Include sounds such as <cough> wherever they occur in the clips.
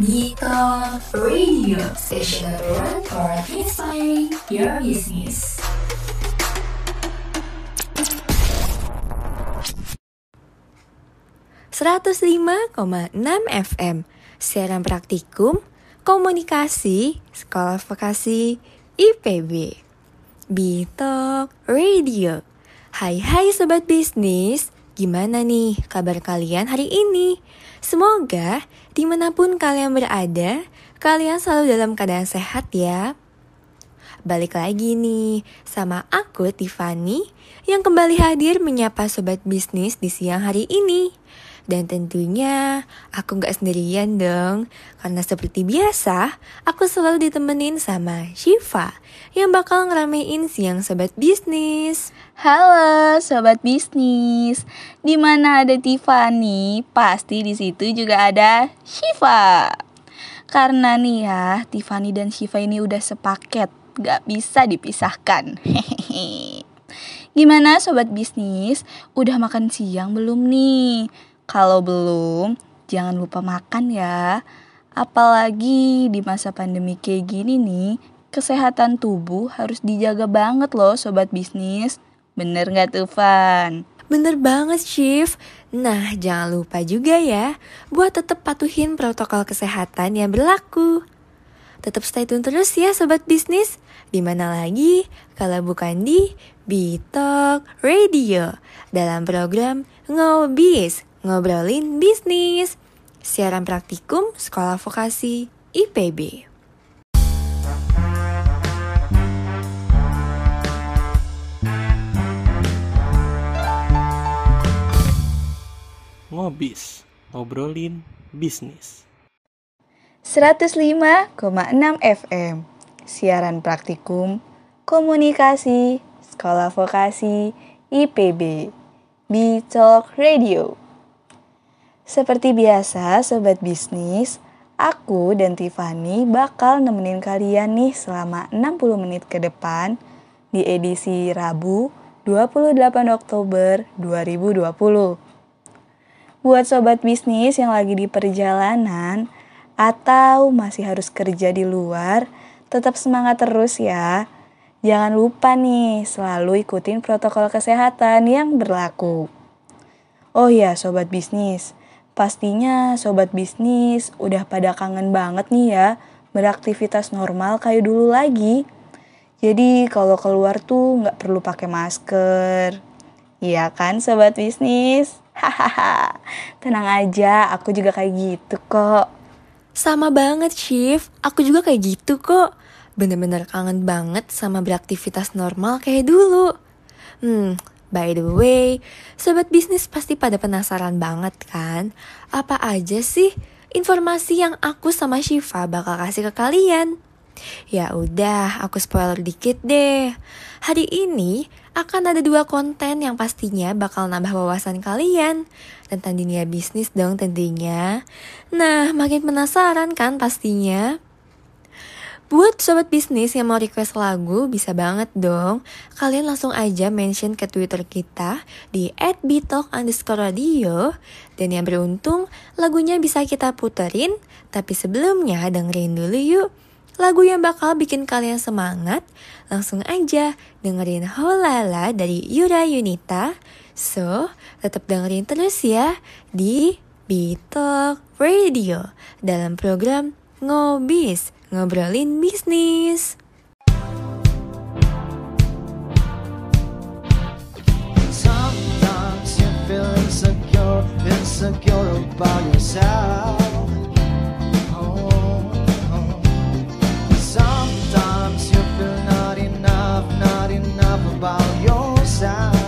Dito Radio Station number one for inspiring your business. enam FM Siaran Praktikum Komunikasi Sekolah Vokasi IPB Bitok Radio. Hai hai sobat bisnis. Gimana nih kabar kalian hari ini? Semoga di mana pun kalian berada, kalian selalu dalam keadaan sehat ya. Balik lagi nih sama aku Tiffany yang kembali hadir menyapa sobat bisnis di siang hari ini. Dan tentunya aku gak sendirian dong, karena seperti biasa aku selalu ditemenin sama Shiva yang bakal ngeramein siang sobat bisnis. Halo sobat bisnis, di mana ada Tiffany, pasti di situ juga ada Shiva. Karena nih ya, Tiffany dan Shiva ini udah sepaket, gak bisa dipisahkan. Hehehe. Gimana sobat bisnis? Udah makan siang belum nih? Kalau belum, jangan lupa makan ya. Apalagi di masa pandemi kayak gini nih, kesehatan tubuh harus dijaga banget loh sobat bisnis. Bener gak tuh Van? Bener banget, Chief. Nah, jangan lupa juga ya, buat tetap patuhin protokol kesehatan yang berlaku. Tetap stay tune terus ya, sobat bisnis. Di mana lagi kalau bukan di Bitok Radio dalam program Ngobis ngobrolin bisnis. Siaran praktikum Sekolah Vokasi IPB. Ngobis, ngobrolin bisnis. 105,6 FM Siaran praktikum Komunikasi Sekolah Vokasi IPB B-Talk Radio Seperti biasa Sobat Bisnis Aku dan Tiffany bakal nemenin kalian nih selama 60 menit ke depan di edisi Rabu 28 Oktober 2020. Buat sobat bisnis yang lagi di perjalanan atau masih harus kerja di luar, tetap semangat terus ya. Jangan lupa nih, selalu ikutin protokol kesehatan yang berlaku. Oh ya, sobat bisnis, pastinya sobat bisnis udah pada kangen banget nih ya beraktivitas normal kayak dulu lagi. Jadi kalau keluar tuh nggak perlu pakai masker. Iya kan sobat bisnis? Hahaha, tenang aja, aku juga kayak gitu kok. Sama banget, Chief. Aku juga kayak gitu kok. Bener-bener kangen banget sama beraktivitas normal kayak dulu. Hmm, by the way, sobat bisnis pasti pada penasaran banget kan? Apa aja sih informasi yang aku sama Shiva bakal kasih ke kalian? Ya udah, aku spoiler dikit deh. Hari ini akan ada dua konten yang pastinya bakal nambah wawasan kalian tentang dunia bisnis dong tentunya. Nah, makin penasaran kan pastinya? Buat sobat bisnis yang mau request lagu, bisa banget dong. Kalian langsung aja mention ke Twitter kita di @bitok underscore radio. Dan yang beruntung, lagunya bisa kita puterin. Tapi sebelumnya dengerin dulu yuk. Lagu yang bakal bikin kalian semangat, langsung aja dengerin Holala dari Yura Yunita. So, tetap dengerin terus ya di Bitok Radio dalam program Ngobis, ngobrolin bisnis. Sometimes you feel insecure, insecure about yourself. Oh, oh. Sometimes you feel not enough, not enough about yourself.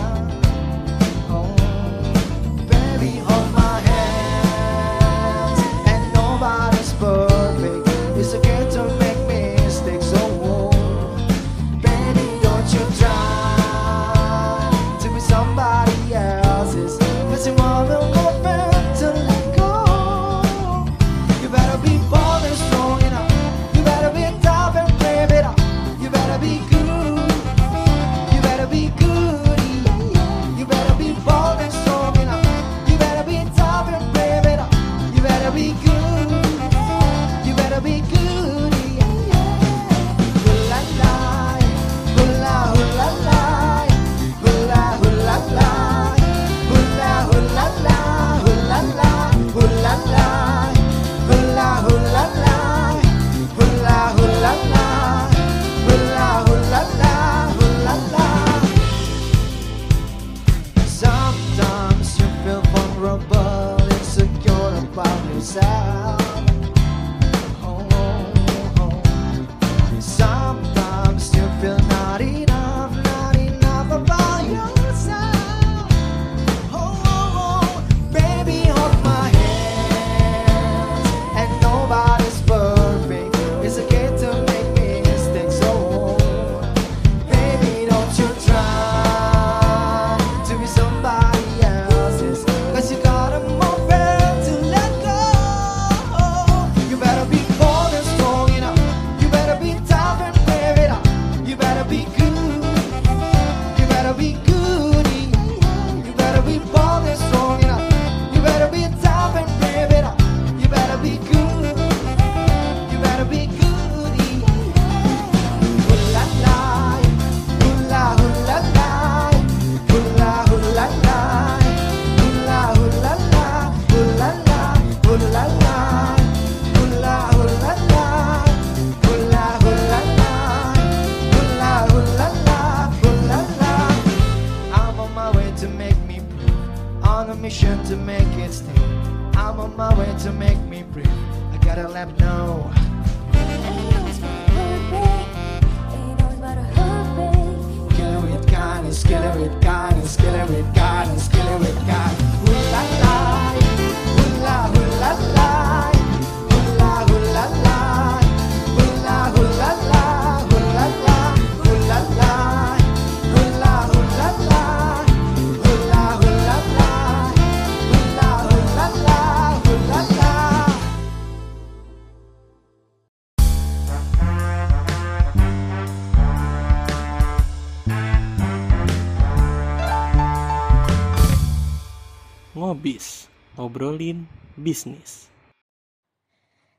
Ngobrolin bisnis.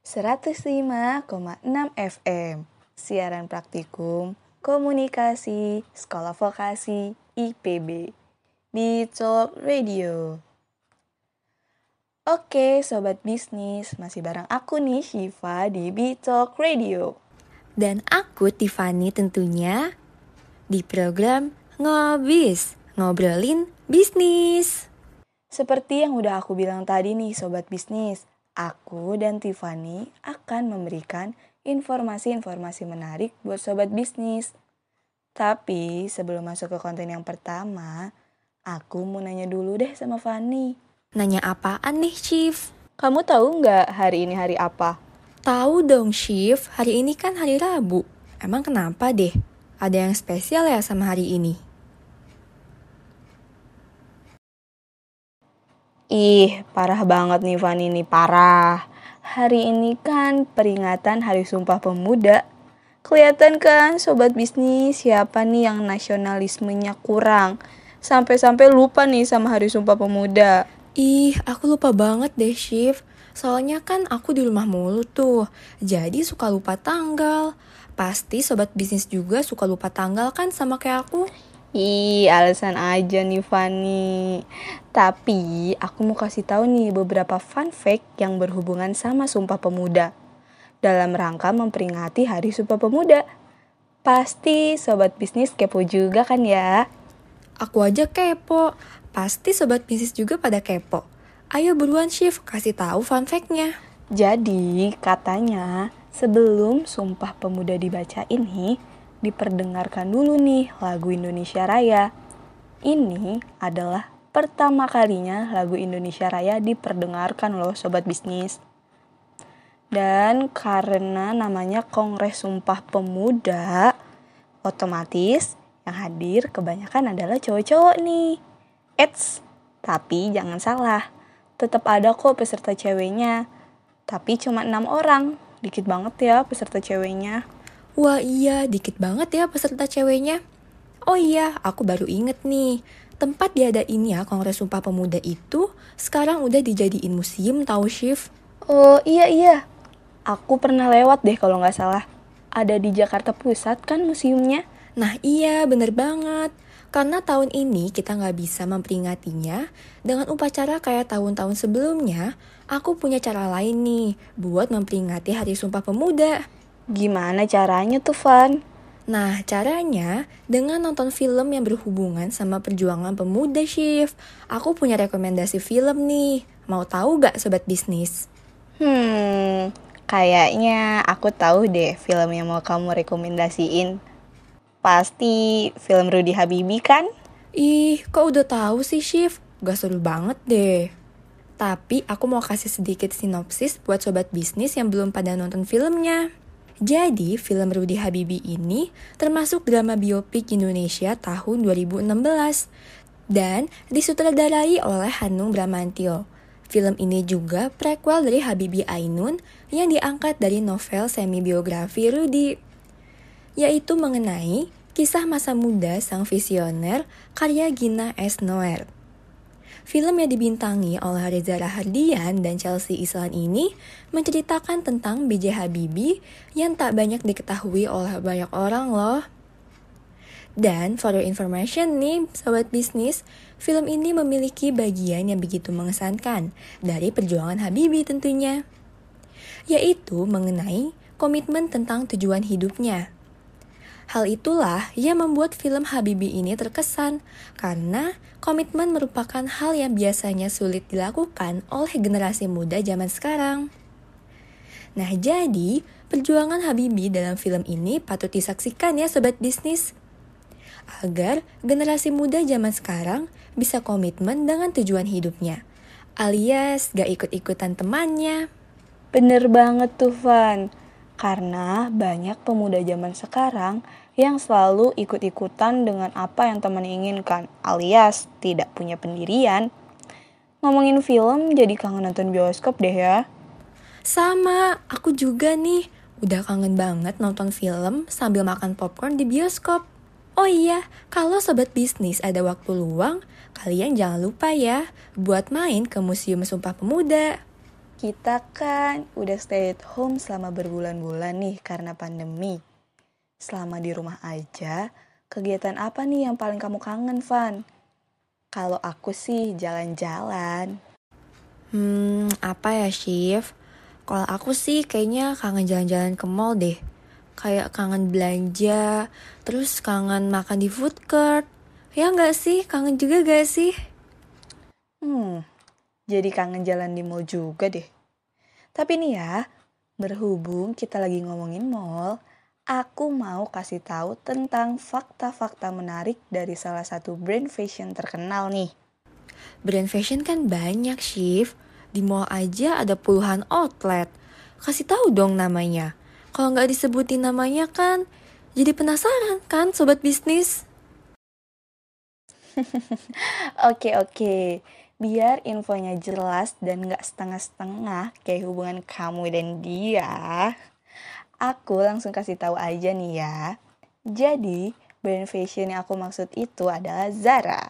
105,6 FM Siaran praktikum Komunikasi Sekolah Vokasi IPB Bitalk Radio Oke sobat bisnis, masih bareng aku nih Shiva di Bitalk Radio Dan aku Tiffany tentunya di program Ngobis, ngobrolin bisnis. Seperti yang udah aku bilang tadi nih sobat bisnis, aku dan Tiffany akan memberikan informasi-informasi menarik buat sobat bisnis. Tapi sebelum masuk ke konten yang pertama, aku mau nanya dulu deh sama Fanny. Nanya apaan nih, Chief? Kamu tahu nggak hari ini hari apa? Tahu dong, Chief. Hari ini kan hari Rabu. Emang kenapa deh? Ada yang spesial ya sama hari ini? Ih, parah banget nih Fanny nih, parah. Hari ini kan peringatan Hari Sumpah Pemuda. Kelihatan kan sobat bisnis siapa nih yang nasionalismenya kurang. Sampai-sampai lupa nih sama Hari Sumpah Pemuda. Ih, aku lupa banget deh, Chief. Soalnya kan aku di rumah mulu tuh. Jadi suka lupa tanggal. Pasti sobat bisnis juga suka lupa tanggal kan sama kayak aku. Ih, alasan aja nih Fanny. Tapi aku mau kasih tahu nih beberapa fun fact yang berhubungan sama Sumpah Pemuda. Dalam rangka memperingati Hari Sumpah Pemuda. Pasti sobat bisnis kepo juga kan ya? Aku aja kepo. Pasti sobat bisnis juga pada kepo. Ayo buruan Chief, kasih tahu fun fact-nya. Jadi katanya sebelum Sumpah Pemuda dibaca ini diperdengarkan dulu nih lagu Indonesia Raya. Ini adalah pertama kalinya lagu Indonesia Raya diperdengarkan loh sobat bisnis. Dan karena namanya Kongres Sumpah Pemuda, otomatis yang hadir kebanyakan adalah cowok-cowok nih. Eits, tapi jangan salah, tetap ada kok peserta ceweknya. Tapi cuma enam orang, dikit banget ya peserta ceweknya. Wah iya, dikit banget ya peserta ceweknya. Oh iya, aku baru inget nih. Tempat diadain ya Kongres Sumpah Pemuda itu sekarang udah dijadiin museum tahu Chief. Oh iya iya, aku pernah lewat deh kalau nggak salah. Ada di Jakarta Pusat kan museumnya? Nah iya, bener banget. Karena tahun ini kita nggak bisa memperingatinya dengan upacara kayak tahun-tahun sebelumnya, aku punya cara lain nih buat memperingati Hari Sumpah Pemuda. Gimana caranya tuh, Van? Nah, caranya dengan nonton film yang berhubungan sama perjuangan pemuda, Shift. Aku punya rekomendasi film nih. Mau tahu gak sobat bisnis? Hmm, kayaknya aku tahu deh film yang mau kamu rekomendasiin. Pasti film Rudy Habibie kan? Ih, kok udah tahu sih, Shift? Gak seru banget deh. Tapi aku mau kasih sedikit sinopsis buat sobat bisnis yang belum pada nonton filmnya. Jadi, film Rudy Habibie ini termasuk drama biopik Indonesia tahun 2016 dan disutradarai oleh Hanung Bramantio. Film ini juga prequel dari Habibie Ainun yang diangkat dari novel semi-biografi Rudy, yaitu mengenai kisah masa muda sang visioner karya Gina S. Noer. Film yang dibintangi oleh Reza Rahardian dan Chelsea Islan ini menceritakan tentang B.J. Habibie yang tak banyak diketahui oleh banyak orang loh. Dan for your information nih, sobat bisnis, film ini memiliki bagian yang begitu mengesankan dari perjuangan Habibie tentunya. Yaitu mengenai komitmen tentang tujuan hidupnya. Hal itulah yang membuat film Habibie ini terkesan, karena komitmen merupakan hal yang biasanya sulit dilakukan oleh generasi muda zaman sekarang. Nah, jadi perjuangan Habibie dalam film ini patut disaksikan ya sobat bisnis. Agar generasi muda zaman sekarang bisa komitmen dengan tujuan hidupnya, alias gak ikut-ikutan temannya. Bener banget tuh, Van. Karena banyak pemuda zaman sekarang yang selalu ikut-ikutan dengan apa yang teman inginkan, alias tidak punya pendirian. Ngomongin film, jadi kangen nonton bioskop deh ya. Sama, aku juga nih. Udah kangen banget nonton film sambil makan popcorn di bioskop. Oh iya, kalau sobat bisnis ada waktu luang, kalian jangan lupa ya buat main ke Museum Sumpah Pemuda. Kita kan udah stay at home selama berbulan-bulan nih karena pandemi. Selama di rumah aja, kegiatan apa nih yang paling kamu kangen, Van? Kalau aku sih jalan-jalan. Hmm, apa ya, Shift? Kalau aku sih kayaknya kangen jalan-jalan ke mall deh. Kayak kangen belanja, terus kangen makan di food court. Ya nggak sih? Kangen juga gak sih? Hmm, jadi kangen jalan di mall juga deh. Tapi nih ya, berhubung kita lagi ngomongin mall, aku mau kasih tahu tentang fakta-fakta menarik dari salah satu brand fashion terkenal nih. Brand fashion kan banyak, Shift. Di mall aja ada puluhan outlet. Kasih tahu dong namanya. Kalau nggak disebutin namanya kan, jadi penasaran kan, sobat bisnis? <laughs> Oke oke, biar infonya jelas dan nggak setengah-setengah kayak hubungan kamu dan dia. Aku langsung kasih tahu aja nih ya. Jadi, brand fashion yang aku maksud itu adalah Zara.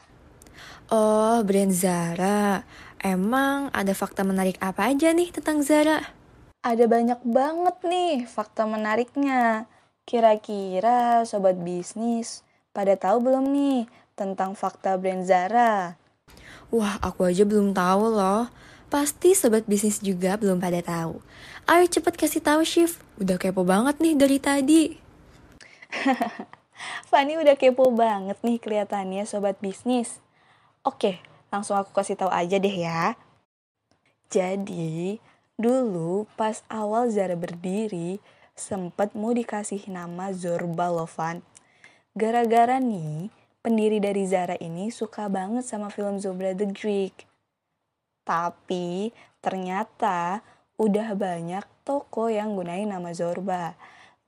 Oh, brand Zara. Emang ada fakta menarik apa aja nih tentang Zara? Ada banyak banget nih fakta menariknya. Kira-kira sobat bisnis pada tahu belum nih tentang fakta brand Zara? Wah, aku aja belum tahu loh. Pasti sobat bisnis juga belum pada tahu. Ayo cepet kasih tahu Shift. Udah kepo banget nih dari tadi. <laughs> Fanny udah kepo banget nih kelihatannya sobat bisnis. Oke, langsung aku kasih tahu aja deh ya. Jadi, dulu pas awal Zara berdiri, sempat mau dikasih nama Zorba Lovan. Gara-gara nih, pendiri dari Zara ini suka banget sama film Zobra the Greek. Tapi ternyata udah banyak toko yang gunain nama Zorba.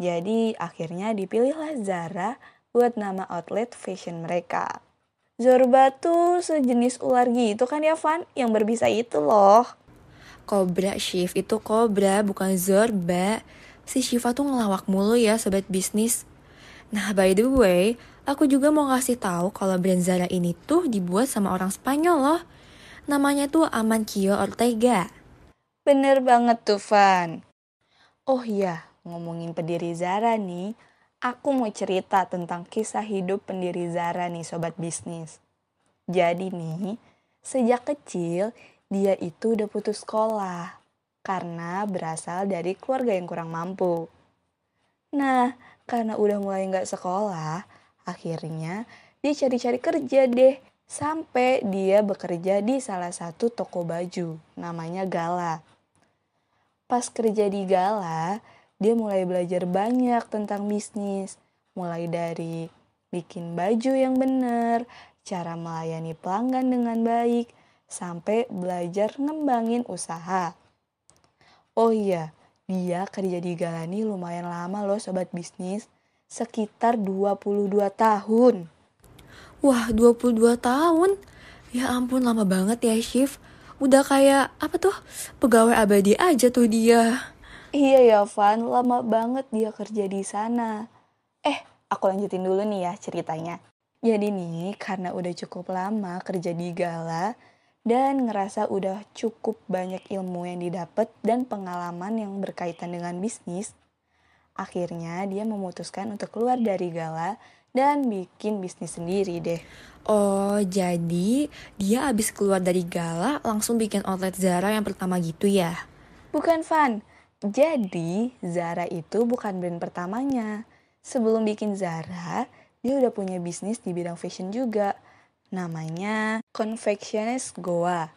Jadi akhirnya dipilihlah Zara buat nama outlet fashion mereka. Zorba tuh sejenis ular gitu kan ya Van? Yang berbisa itu loh. Cobra Shift itu Cobra bukan Zorba. Si Shiva tuh ngelawak mulu ya sobat bisnis. Nah by the way, aku juga mau ngasih tahu kalau brand Zara ini tuh dibuat sama orang Spanyol loh. Namanya tuh Amancio Ortega. Bener banget tuh Van. Oh iya, ngomongin pendiri Zara nih, aku mau cerita tentang kisah hidup pendiri Zara nih sobat bisnis. Jadi nih, sejak kecil dia itu udah putus sekolah karena berasal dari keluarga yang kurang mampu. Nah, karena udah mulai nggak sekolah, akhirnya dia cari-cari kerja deh sampai dia bekerja di salah satu toko baju namanya Gala. Pas kerja di Gala, dia mulai belajar banyak tentang bisnis. Mulai dari bikin baju yang benar, cara melayani pelanggan dengan baik, sampai belajar ngembangin usaha. Oh iya, dia kerja di Gala nih lumayan lama loh sobat bisnis. Sekitar 22 tahun. Wah, 22 tahun? Ya ampun, lama banget ya, Shift. Udah kayak, apa tuh, pegawai abadi aja tuh dia. Iya ya Van, lama banget dia kerja di sana. Eh, aku lanjutin dulu nih ya ceritanya. Jadi nih, karena udah cukup lama kerja di Gala, dan ngerasa udah cukup banyak ilmu yang didapat dan pengalaman yang berkaitan dengan bisnis, akhirnya dia memutuskan untuk keluar dari Gala dan bikin bisnis sendiri deh. Oh, jadi dia abis keluar dari Gala langsung bikin outlet Zara yang pertama gitu ya? Bukan Van, jadi Zara itu bukan brand pertamanya. Sebelum bikin Zara, dia udah punya bisnis di bidang fashion juga. Namanya Confectionist Goa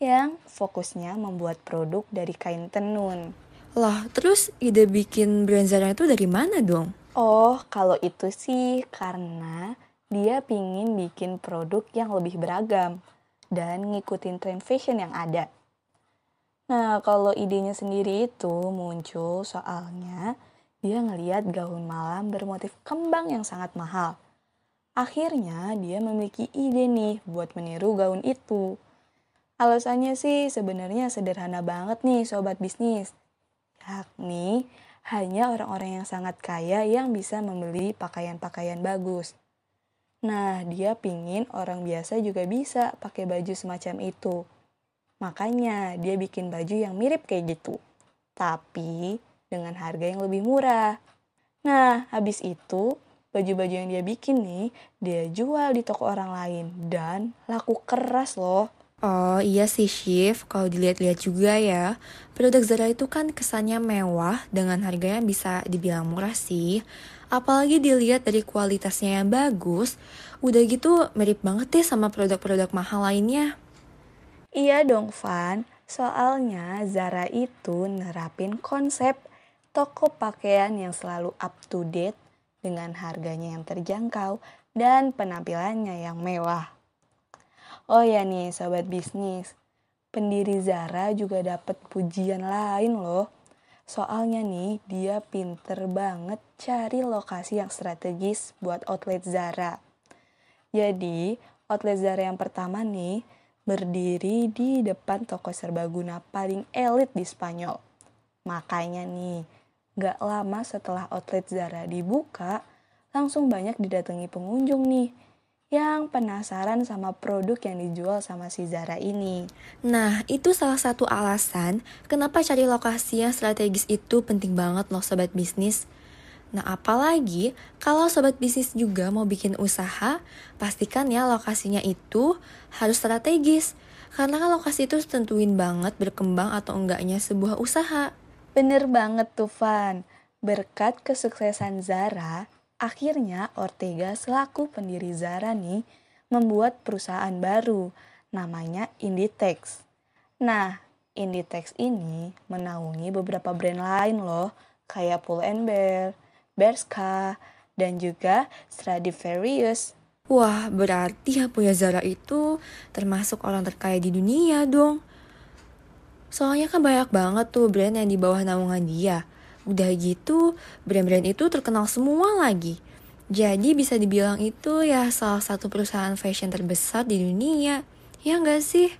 yang fokusnya membuat produk dari kain tenun. Lah, terus ide bikin brand Zara itu dari mana dong? Oh, kalau itu sih karena dia pingin bikin produk yang lebih beragam dan ngikutin tren fashion yang ada. Nah, kalau idenya sendiri itu muncul soalnya dia ngeliat gaun malam bermotif kembang yang sangat mahal. Akhirnya dia memiliki ide nih buat meniru gaun itu. Alasannya sih sebenarnya sederhana banget nih sobat bisnis. Yakni hanya orang-orang yang sangat kaya yang bisa membeli pakaian-pakaian bagus. Nah, dia pingin orang biasa juga bisa pakai baju semacam itu. Makanya dia bikin baju yang mirip kayak gitu. Tapi dengan harga yang lebih murah. Nah, habis itu baju-baju yang dia bikin nih, dia jual di toko orang lain dan laku keras loh. Oh iya sih Shift, kalau dilihat-lihat juga ya, produk Zara itu kan kesannya mewah dengan harganya bisa dibilang murah sih. Apalagi dilihat dari kualitasnya yang bagus, udah gitu mirip banget deh sama produk-produk mahal lainnya. Iya dong Van, soalnya Zara itu nerapin konsep toko pakaian yang selalu up to date dengan harganya yang terjangkau dan penampilannya yang mewah. Oh ya nih sobat bisnis, pendiri Zara juga dapat pujian lain loh. Soalnya nih dia pinter banget cari lokasi yang strategis buat outlet Zara. Jadi outlet Zara yang pertama nih berdiri di depan toko serbaguna paling elit di Spanyol. Makanya nih, gak lama setelah outlet Zara dibuka, langsung banyak didatangi pengunjung nih yang penasaran sama produk yang dijual sama si Zara ini. Nah, itu salah satu alasan kenapa cari lokasi yang strategis itu penting banget loh sobat bisnis. Nah, apalagi kalau sobat bisnis juga mau bikin usaha, pastikan ya lokasinya itu harus strategis. Karena kan lokasi itu tentuin banget berkembang atau enggaknya sebuah usaha. Bener banget tuh Van. Berkat kesuksesan Zara, akhirnya Ortega selaku pendiri Zara nih membuat perusahaan baru namanya Inditex. Nah, Inditex ini menaungi beberapa brand lain loh, kayak Pull and Bear, Bershka, dan juga Stradivarius. Wah, berarti yang punya Zara itu termasuk orang terkaya di dunia dong. Soalnya kan banyak banget tuh brand yang di bawah naungan dia. Udah gitu, brand-brand itu terkenal semua lagi. Jadi bisa dibilang itu ya salah satu perusahaan fashion terbesar di dunia. Ya nggak sih?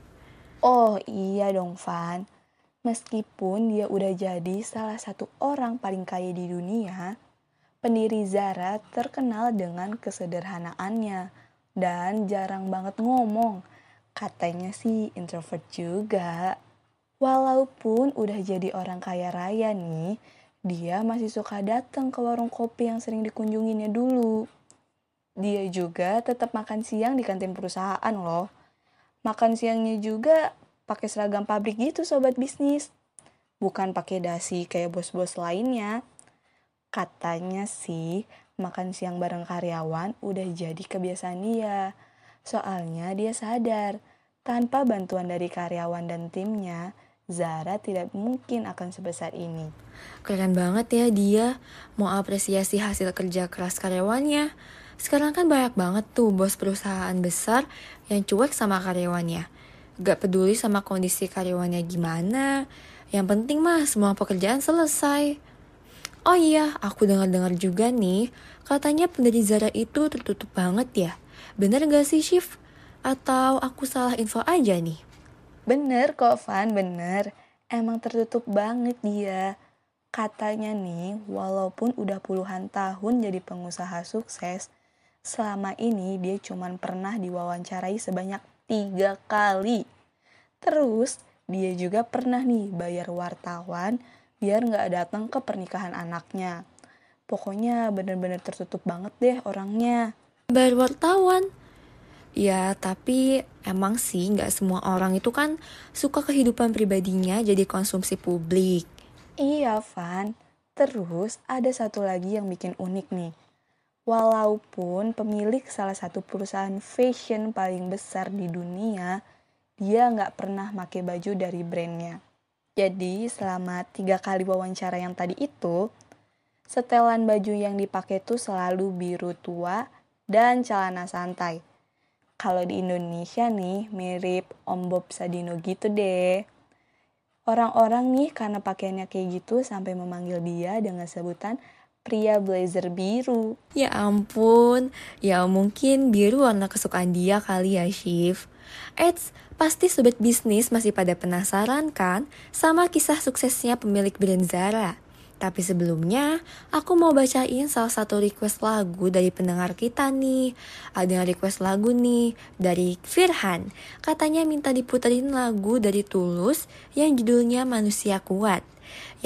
Oh iya dong Van. Meskipun dia udah jadi salah satu orang paling kaya di dunia, pendiri Zara terkenal dengan kesederhanaannya dan jarang banget ngomong. Katanya sih introvert juga. Walaupun udah jadi orang kaya raya nih, dia masih suka datang ke warung kopi yang sering dikunjunginya dulu. Dia juga tetap makan siang di kantin perusahaan loh. Makan siangnya juga pakai seragam pabrik gitu sobat bisnis. Bukan pakai dasi kayak bos-bos lainnya. Katanya sih makan siang bareng karyawan udah jadi kebiasaan dia. Soalnya dia sadar tanpa bantuan dari karyawan dan timnya, Zara tidak mungkin akan sebesar ini. Keren banget ya dia mau apresiasi hasil kerja keras karyawannya. Sekarang kan banyak banget tuh bos perusahaan besar yang cuek sama karyawannya. Gak peduli sama kondisi karyawannya gimana. Yang penting mah semua pekerjaan selesai. Oh iya, aku dengar-dengar juga nih, katanya pendiri Zara itu tertutup banget ya. Bener gak sih, Shift? Atau aku salah info aja nih? Bener kok Van, bener. Emang tertutup banget dia. Katanya nih, walaupun udah puluhan tahun jadi pengusaha sukses, selama ini dia cuman pernah diwawancarai sebanyak tiga kali. Terus, dia juga pernah nih bayar wartawan biar nggak datang ke pernikahan anaknya. Pokoknya bener-bener tertutup banget deh orangnya. Bayar wartawan? Ya, tapi emang sih nggak semua orang itu kan suka kehidupan pribadinya jadi konsumsi publik. Iya, Van. Terus ada satu lagi yang bikin unik nih. Walaupun pemilik salah satu perusahaan fashion paling besar di dunia, dia nggak pernah pakai baju dari brandnya. Jadi selama tiga kali wawancara yang tadi itu, setelan baju yang dipakai tuh selalu biru tua dan celana santai. Kalau di Indonesia nih mirip Om Bob Sadino gitu deh. Orang-orang nih karena pakaiannya kayak gitu sampai memanggil dia dengan sebutan pria blazer biru. Ya ampun, ya mungkin biru warna kesukaan dia kali ya, Shiv. Eits, pasti sobat bisnis masih pada penasaran kan sama kisah suksesnya pemilik brand Zara. Tapi sebelumnya, aku mau bacain salah satu request lagu dari pendengar kita nih. Ada yang request lagu nih dari Firhan. Katanya minta diputerin lagu dari Tulus yang judulnya Manusia Kuat.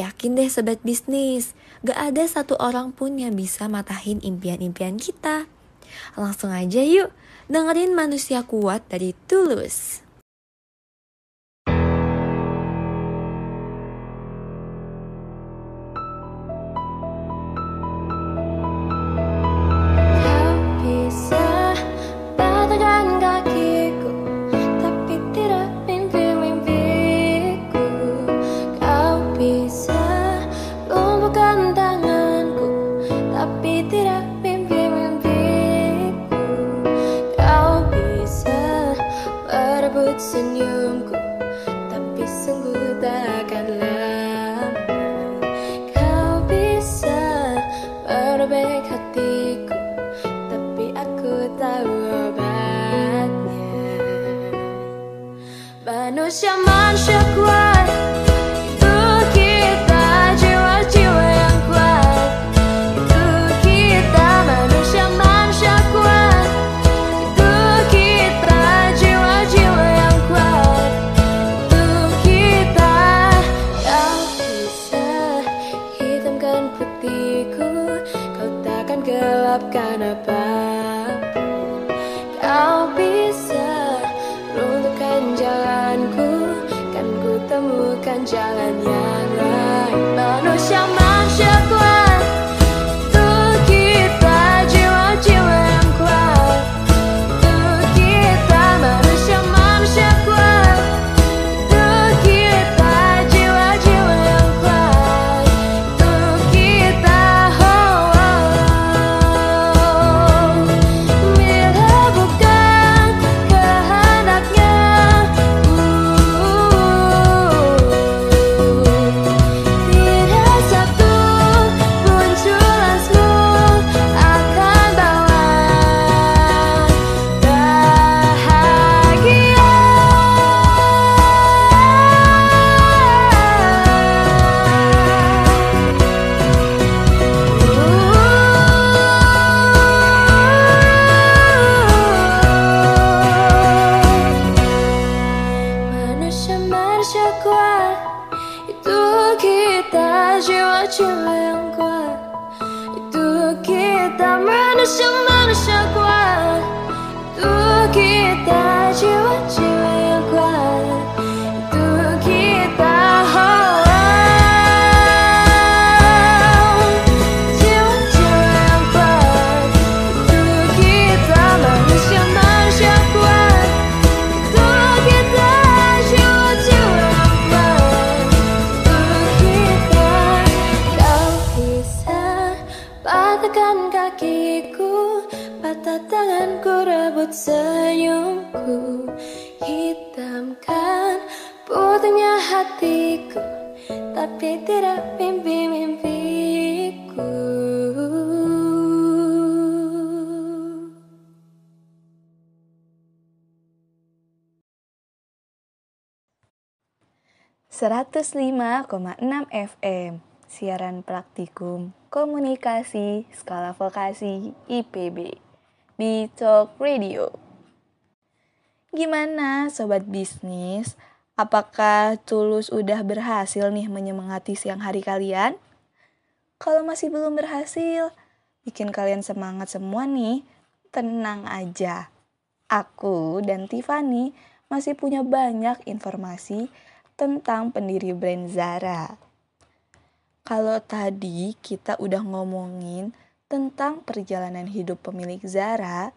Yakin deh sobat bisnis, gak ada satu orang pun yang bisa matahin impian-impian kita. Langsung aja yuk, dengerin Manusia Kuat dari Tulus. ...105,6 FM Siaran Praktikum Komunikasi Sekolah Vokasi IPB Talk Radio Gimana Sobat Bisnis? Apakah Tulus udah berhasil nih menyemangati siang hari kalian? Kalau masih belum berhasil, bikin kalian semangat semua nih, tenang aja. Aku dan Tiffany masih punya banyak informasi tentang pendiri brand Zara. Kalau tadi kita udah ngomongin tentang perjalanan hidup pemilik Zara,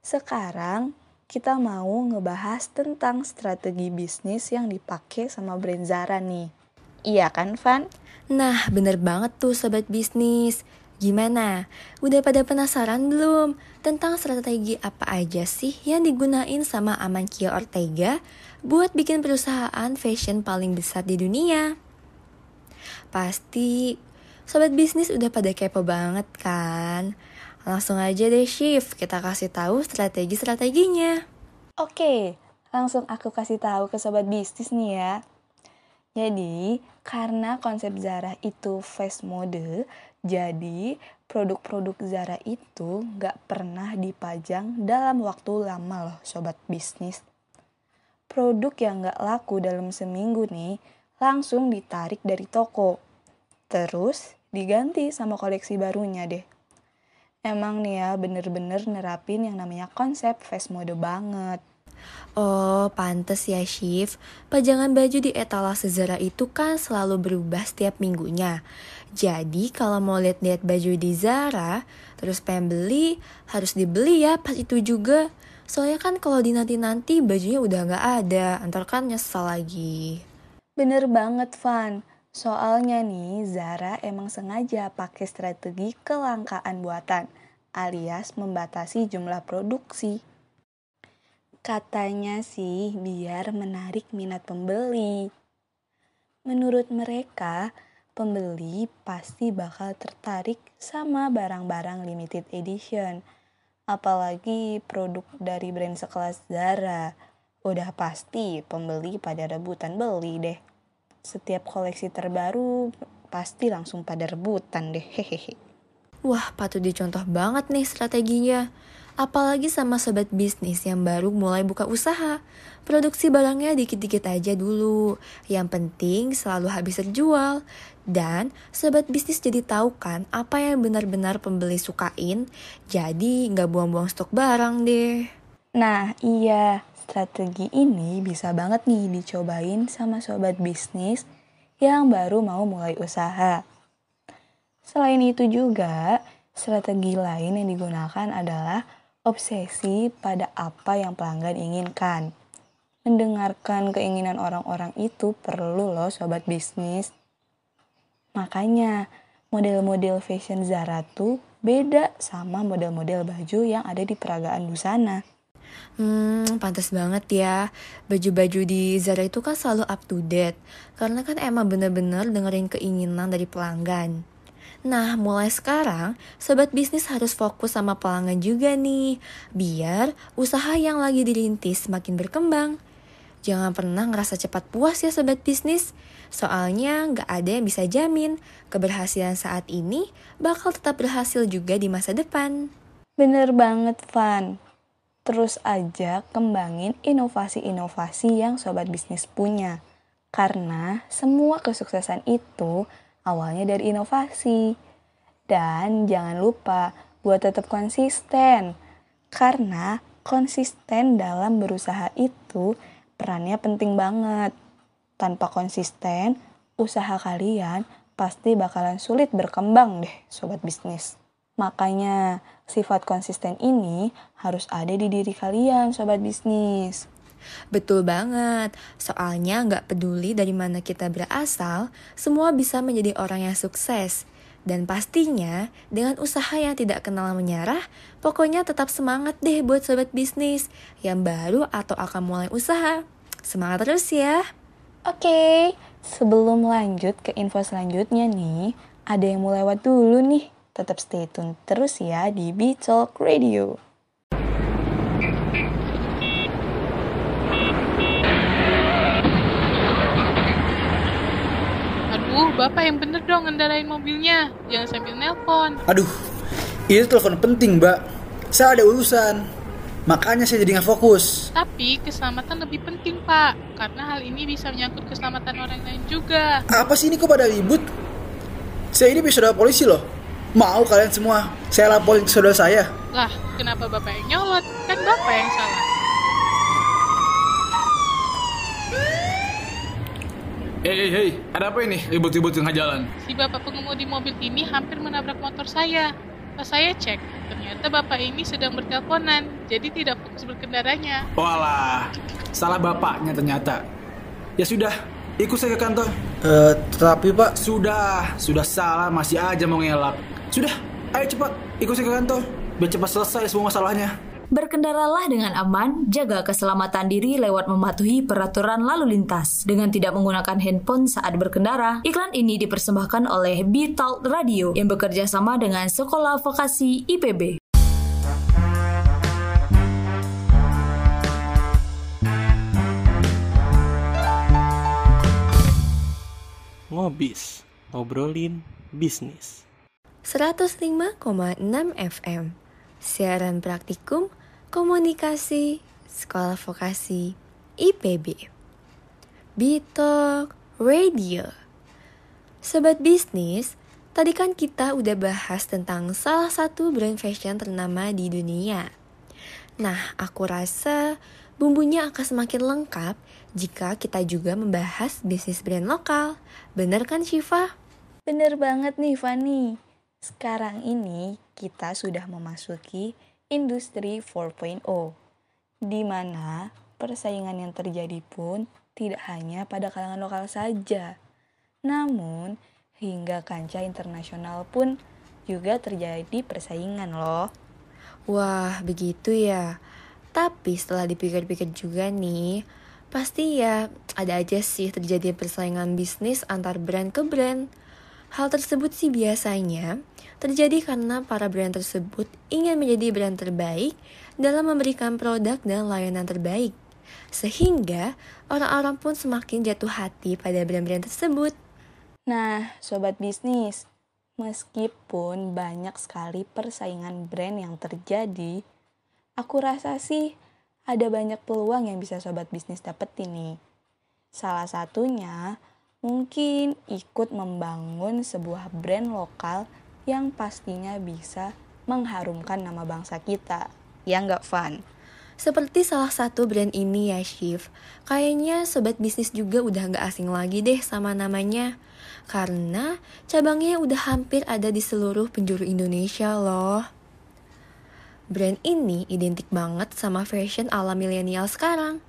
sekarang kita mau ngebahas tentang strategi bisnis yang dipakai sama brand Zara nih. Iya kan, Van? Nah, bener banget tuh sobat bisnis. Gimana? Udah pada penasaran belum tentang strategi apa aja sih yang digunain sama Amankia Ortega buat bikin perusahaan fashion paling besar di dunia? Pasti sobat bisnis udah pada kepo banget kan? Langsung aja deh shift, kita kasih tahu strategi-strateginya. Oke, langsung aku kasih tahu ke sobat bisnis nih ya. Jadi, karena konsep Zara itu fast mode, jadi produk-produk Zara itu nggak pernah dipajang dalam waktu lama loh sobat bisnis. Produk yang nggak laku dalam seminggu nih langsung ditarik dari toko. Terus diganti sama koleksi barunya deh. Emang nih ya bener-bener nerapin yang namanya konsep fast mode banget. Oh, pantes ya, Shift. Pajangan baju di etalase Zara itu kan selalu berubah setiap minggunya. Jadi, kalau mau lihat-lihat baju di Zara, terus pengen beli, harus dibeli ya pas itu juga. Soalnya kan kalau di nanti-nanti bajunya udah nggak ada, ntar kan nyesel lagi. Bener banget, Van. Soalnya nih, Zara emang sengaja pakai strategi kelangkaan buatan, alias membatasi jumlah produksi. Katanya sih biar menarik minat pembeli. Menurut mereka, pembeli pasti bakal tertarik sama barang-barang limited edition. Apalagi produk dari brand sekelas Zara. Udah pasti pembeli pada rebutan beli deh. Setiap koleksi terbaru pasti langsung pada rebutan deh. Hehehe. Wah, patut dicontoh banget nih strateginya. Apalagi sama sobat bisnis yang baru mulai buka usaha. Produksi barangnya dikit-dikit aja dulu. Yang penting selalu habis terjual. Dan sobat bisnis jadi tahu kan apa yang benar-benar pembeli sukain. Jadi nggak buang-buang stok barang deh. Nah, iya, strategi ini bisa banget nih dicobain sama sobat bisnis yang baru mau mulai usaha. Selain itu juga, strategi lain yang digunakan adalah obsesi pada apa yang pelanggan inginkan. Mendengarkan keinginan orang-orang itu perlu loh sobat bisnis. Makanya, model-model fashion Zara tuh beda sama model-model baju yang ada di peragaan busana. Hmm, pantas banget ya. Baju-baju di Zara itu kan selalu up to date. Karena kan emang bener-bener dengerin keinginan dari pelanggan. Nah, mulai sekarang, sobat bisnis harus fokus sama pelanggan juga nih, biar usaha yang lagi dirintis semakin berkembang. Jangan pernah ngerasa cepat puas ya sobat bisnis, soalnya nggak ada yang bisa jamin keberhasilan saat ini bakal tetap berhasil juga di masa depan. Bener banget, Van. Terus aja kembangin inovasi-inovasi yang sobat bisnis punya. Karena semua kesuksesan itu awalnya dari inovasi. Dan jangan lupa buat tetap konsisten. Karena konsisten dalam berusaha itu perannya penting banget. Tanpa konsisten, usaha kalian pasti bakalan sulit berkembang deh, sobat bisnis. Makanya, sifat konsisten ini harus ada di diri kalian, sobat bisnis. Betul banget, soalnya nggak peduli dari mana kita berasal, semua bisa menjadi orang yang sukses. Dan pastinya, dengan usaha yang tidak kenal menyerah, pokoknya tetap semangat deh buat sobat bisnis yang baru atau akan mulai usaha. Semangat terus ya! Oke, sebelum lanjut ke info selanjutnya nih, ada yang mau lewat dulu nih. Tetap stay tune terus ya di Talk Radio. Aduh, Bapak yang bener dong ngendarain mobilnya. Jangan sambil nelpon. Aduh, itu telepon penting, Mbak. Saya ada urusan. Makanya saya jadi nggak fokus. Tapi keselamatan lebih penting, Pak. Karena hal ini bisa menyangkut keselamatan orang lain juga. Apa sih ini kok pada ribut? Saya ini saudara polisi loh. Mau kalian semua saya laporin ke saudara saya. Lah, kenapa Bapak yang nyolot? Kan Bapak yang salah. Hei, hei, hei, ada apa ini? Ribut-ribut tengah jalan. Si Bapak pengemudi mobil ini hampir menabrak motor saya. Pas saya cek, ternyata Bapak ini sedang berteleponan, jadi tidak fokus berkendaranya. Walah, salah bapaknya ternyata. Ya sudah, ikut saya ke kantor. Eh, tapi Pak, Sudah, sudah salah, masih aja mau ngelak. Sudah, ayo cepat, ikut saya ke kantor. Biar cepat selesai semua masalahnya. Berkendaralah dengan aman, jaga keselamatan diri lewat mematuhi peraturan lalu lintas dengan tidak menggunakan handphone saat berkendara. Iklan ini dipersembahkan oleh B-Talk Radio yang bekerja sama dengan Sekolah Vokasi IPB. Ngobis, ngobrolin bisnis. 105,6 FM Siaran praktikum Komunikasi Sekolah Vokasi IPB Bitok Radio Sobat bisnis, tadi kan kita udah bahas tentang salah satu brand fashion ternama di dunia. Nah, aku rasa bumbunya akan semakin lengkap jika kita juga membahas bisnis brand lokal. Bener kan Shiva? Bener banget nih Fani. Sekarang ini kita sudah memasuki industri 4.0 di mana persaingan yang terjadi pun tidak hanya pada kalangan lokal saja. Namun, hingga kancah internasional pun juga terjadi persaingan loh. Wah, begitu ya. Tapi setelah dipikir-pikir juga nih, pasti ya ada aja sih terjadi persaingan bisnis antar brand ke brand. Hal tersebut sih biasanya terjadi karena para brand tersebut ingin menjadi brand terbaik dalam memberikan produk dan layanan terbaik. Sehingga orang-orang pun semakin jatuh hati pada brand-brand tersebut. Nah, sobat bisnis, meskipun banyak sekali persaingan brand yang terjadi, aku rasa sih ada banyak peluang yang bisa sobat bisnis dapetin nih. Salah satunya mungkin ikut membangun sebuah brand lokal yang pastinya bisa mengharumkan nama bangsa kita. Ya nggak fun? Seperti salah satu brand ini ya Shiv, kayaknya sobat bisnis juga udah nggak asing lagi deh sama namanya. Karena cabangnya udah hampir ada di seluruh penjuru Indonesia loh. Brand ini identik banget sama fashion ala milenial sekarang.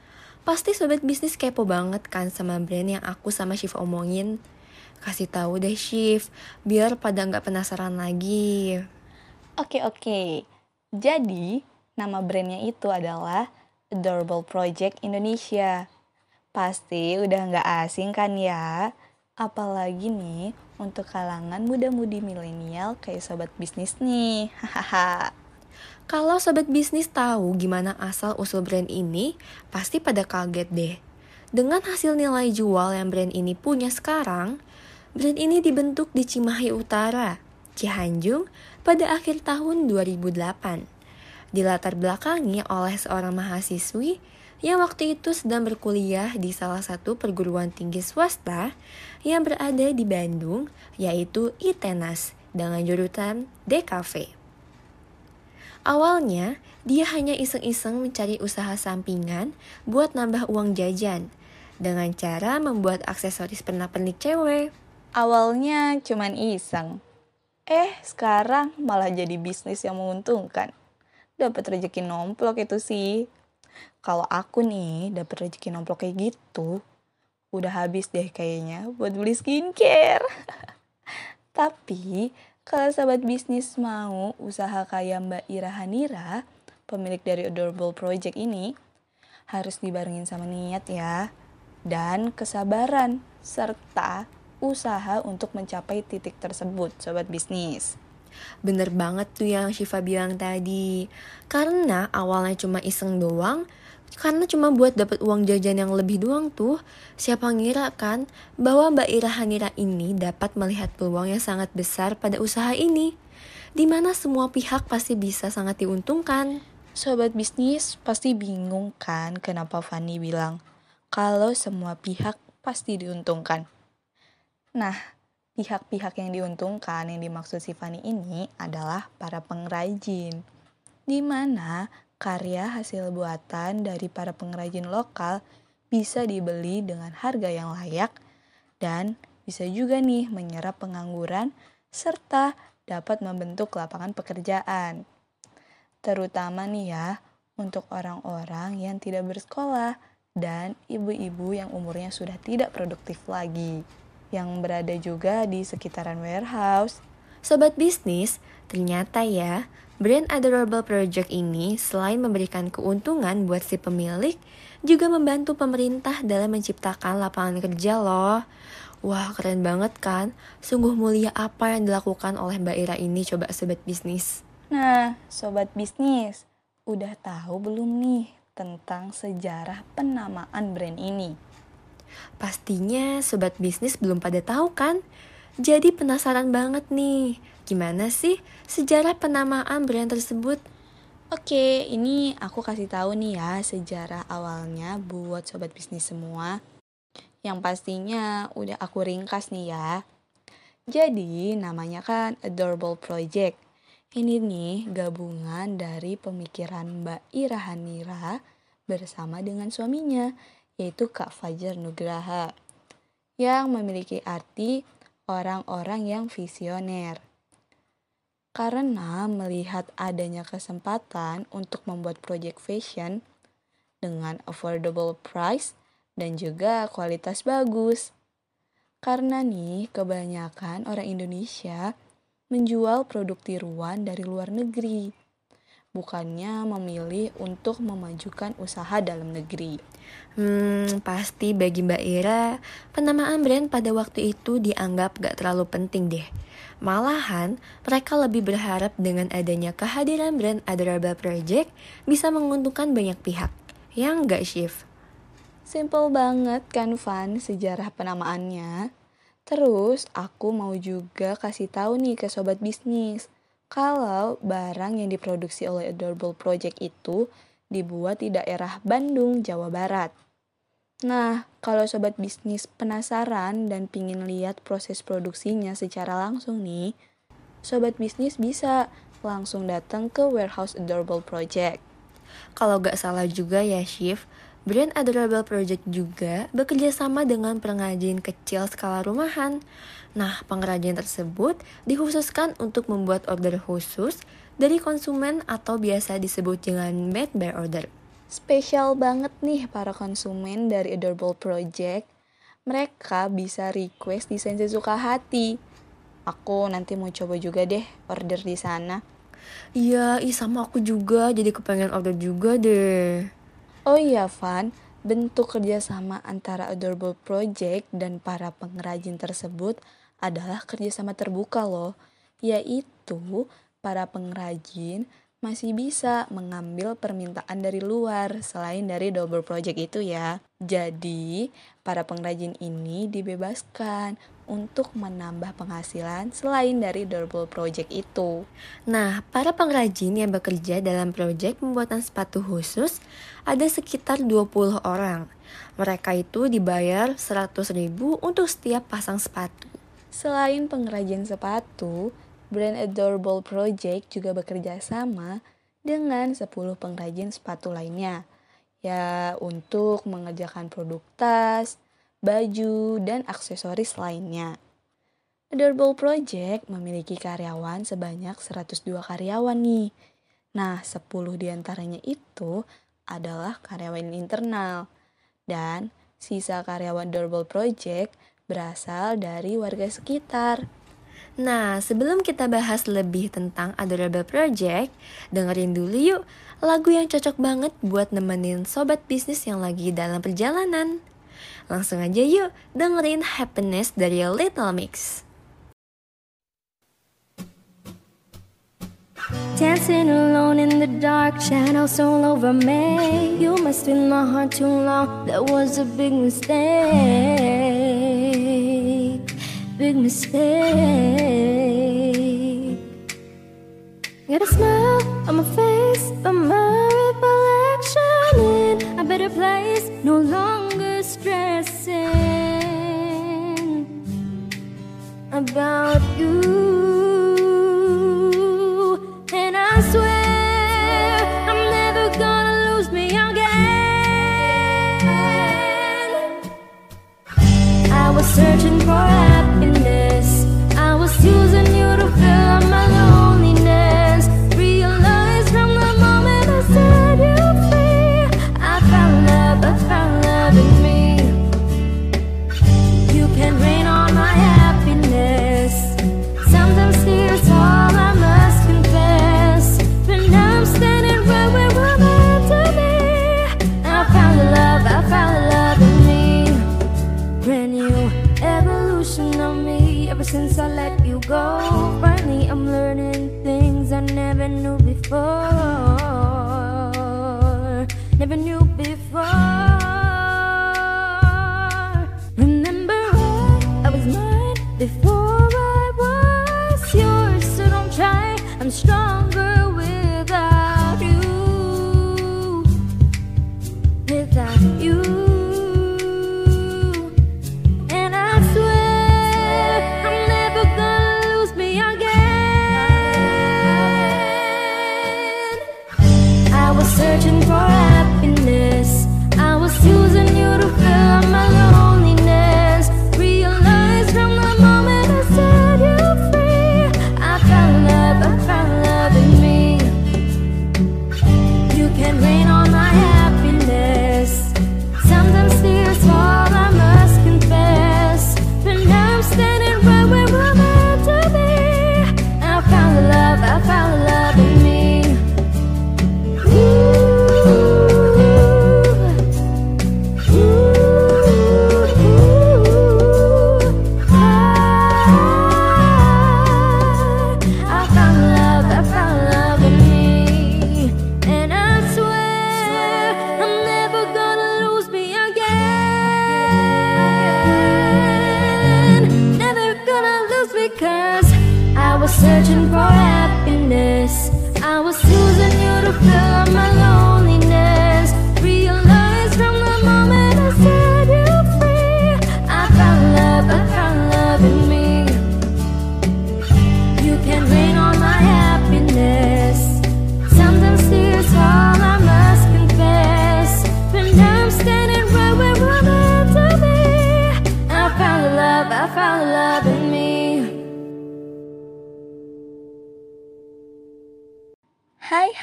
Pasti sobat bisnis kepo banget kan sama brand yang aku sama Shiv omongin. Kasih tahu deh Shiv, biar pada nggak penasaran lagi. Oke oke, jadi nama brandnya itu adalah Adorable Project Indonesia. Pasti udah nggak asing kan ya? Apalagi nih untuk kalangan muda-mudi milenial kayak sobat bisnis nih. Hahaha. Kalau sobat bisnis tahu gimana asal usul brand ini, pasti pada kaget deh. Dengan hasil nilai jual yang brand ini punya sekarang, brand ini dibentuk di Cimahi Utara, Cianjung pada akhir tahun 2008. Dilatar belakangi oleh seorang mahasiswi yang waktu itu sedang berkuliah di salah satu perguruan tinggi swasta yang berada di Bandung, yaitu ITENAS dengan jurusan DKV. Awalnya, dia hanya iseng-iseng mencari usaha sampingan buat nambah uang jajan dengan cara membuat aksesoris pernak-pernik cewek. Awalnya cuman iseng. Eh, sekarang malah jadi bisnis yang menguntungkan. Dapat rezeki nomplok itu sih. Kalau aku nih dapat rezeki nomplok kayak gitu, udah habis deh kayaknya buat beli skincare. <laughs> Tapi, kalau sobat bisnis mau usaha kayak Mbak Ira Hanira, pemilik dari Adorable Project ini, harus dibarengin sama niat ya, dan kesabaran, serta usaha untuk mencapai titik tersebut, sobat bisnis. Bener banget tuh yang Shiva bilang tadi. Karena awalnya cuma iseng doang, karena cuma buat dapat uang jajan yang lebih doang tuh, siapa ngira kan bahwa Mbak Ira Hanira ini dapat melihat peluang yang sangat besar pada usaha ini. Di mana semua pihak pasti bisa sangat diuntungkan. Sobat bisnis pasti bingung kan kenapa Fanny bilang kalau semua pihak pasti diuntungkan. Nah, pihak-pihak yang diuntungkan yang dimaksud si Fanny ini adalah para pengrajin. Di mana karya hasil buatan dari para pengrajin lokal bisa dibeli dengan harga yang layak dan bisa juga nih menyerap pengangguran serta dapat membentuk lapangan pekerjaan. Terutama nih ya untuk orang-orang yang tidak bersekolah dan ibu-ibu yang umurnya sudah tidak produktif lagi yang berada juga di sekitaran warehouse. Sobat bisnis, ternyata ya, brand Adorable Project ini selain memberikan keuntungan buat si pemilik, juga membantu pemerintah dalam menciptakan lapangan kerja loh. Wah, keren banget kan? Sungguh mulia apa yang dilakukan oleh Mbak Ira ini coba sobat bisnis. Nah, sobat bisnis, udah tahu belum nih tentang sejarah penamaan brand ini? Pastinya sobat bisnis belum pada tahu kan? Jadi penasaran banget nih, gimana sih sejarah penamaan brand tersebut? Oke, ini aku kasih tahu nih ya sejarah awalnya buat sobat bisnis semua. Yang pastinya udah aku ringkas nih ya. Jadi namanya kan Adorable Project. Ini nih gabungan dari pemikiran Mbak Ira Hanira bersama dengan suaminya yaitu Kak Fajar Nugraha, yang memiliki arti orang-orang yang visioner. Karena melihat adanya kesempatan untuk membuat project fashion dengan affordable price dan juga kualitas bagus. Karena nih kebanyakan orang Indonesia menjual produk tiruan dari luar negeri bukannya memilih untuk memajukan usaha dalam negeri. Hmm, pasti bagi Mbak Ira, penamaan brand pada waktu itu dianggap gak terlalu penting deh. Malahan, mereka lebih berharap dengan adanya kehadiran brand Adorable Project bisa menguntungkan banyak pihak. Yang gak shift? Simple banget kan Van sejarah penamaannya. Terus aku mau juga kasih tahu nih ke sobat bisnis kalau barang yang diproduksi oleh Adorable Project itu dibuat di daerah Bandung, Jawa Barat. Nah, kalau sobat bisnis penasaran dan pingin lihat proses produksinya secara langsung nih, sobat bisnis bisa langsung datang ke warehouse Adorable Project. Kalau gak salah juga ya, Shift, Brand Adorable Project juga bekerja sama dengan pengrajin kecil skala rumahan. Nah, pengrajin tersebut dikhususkan untuk membuat order khusus dari konsumen atau biasa disebut dengan made by order. Spesial banget nih para konsumen dari Adorable Project. Mereka bisa request desain sesuka hati. Aku nanti mau coba juga deh order di sana. Iya, ih sama aku juga, jadi kepengen order juga deh. Oh iya Van, bentuk kerjasama antara Adorable Project dan para pengrajin tersebut adalah kerjasama terbuka loh, yaitu para pengrajin masih bisa mengambil permintaan dari luar selain dari double project itu ya. Jadi, para pengrajin ini dibebaskan untuk menambah penghasilan selain dari double project itu. Nah, para pengrajin yang bekerja dalam proyek pembuatan sepatu khusus ada sekitar 20 orang. Mereka itu dibayar 100 ribu untuk setiap pasang sepatu. Selain pengrajin sepatu, brand Adorable Project juga bekerja sama dengan 10 pengrajin sepatu lainnya. Ya, untuk mengerjakan produk tas, baju, dan aksesoris lainnya. Adorable Project memiliki karyawan sebanyak 102 karyawan nih. Nah, 10 di antaranya itu adalah karyawan internal. Dan sisa karyawan Adorable Project berasal dari warga sekitar. Nah, sebelum kita bahas lebih tentang Adorable Project, dengerin dulu yuk lagu yang cocok banget buat nemenin sobat bisnis yang lagi dalam perjalanan. Langsung aja yuk dengerin Happiness dari Little Mix. Dancing alone in the dark, shadows all over me. You messed with my heart too long, that was a big mistake. Big mistake. Got a smile on my face, but my recollection in a better place. No longer stressing about you.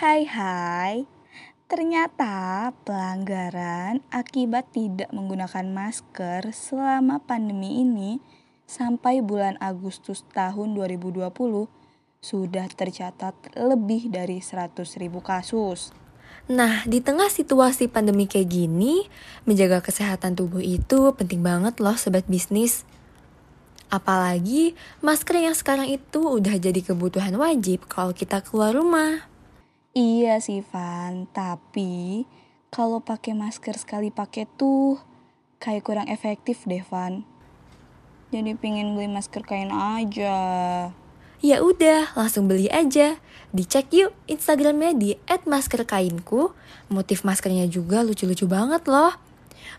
Hai hai. Ternyata pelanggaran akibat tidak menggunakan masker selama pandemi ini sampai bulan Agustus tahun 2020 sudah tercatat lebih dari 100.000 kasus. Nah, di tengah situasi pandemi kayak gini, menjaga kesehatan tubuh itu penting banget loh sobat bisnis. Apalagi masker yang sekarang itu udah jadi kebutuhan wajib kalau kita keluar rumah. Iya sih Van, tapi kalau pakai masker sekali pakai tuh kayak kurang efektif deh Van. Jadi pingin beli masker kain aja. Ya udah, langsung beli aja. Dicek yuk Instagramnya di @maskerkainku. Motif maskernya juga lucu-lucu banget loh.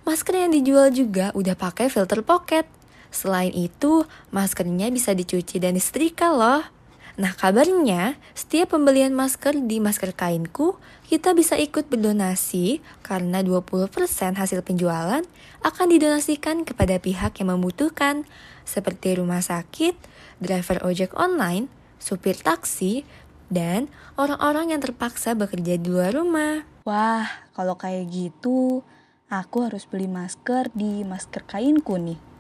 Masker yang dijual juga udah pakai filter pocket. Selain itu, maskernya bisa dicuci dan disetrika loh. Nah kabarnya, setiap pembelian masker di Masker Kainku, kita bisa ikut berdonasi karena 20% hasil penjualan akan didonasikan kepada pihak yang membutuhkan, seperti rumah sakit, driver ojek online, supir taksi, dan orang-orang yang terpaksa bekerja di luar rumah. Wah, kalau kayak gitu, aku harus beli masker di masker kainku nih.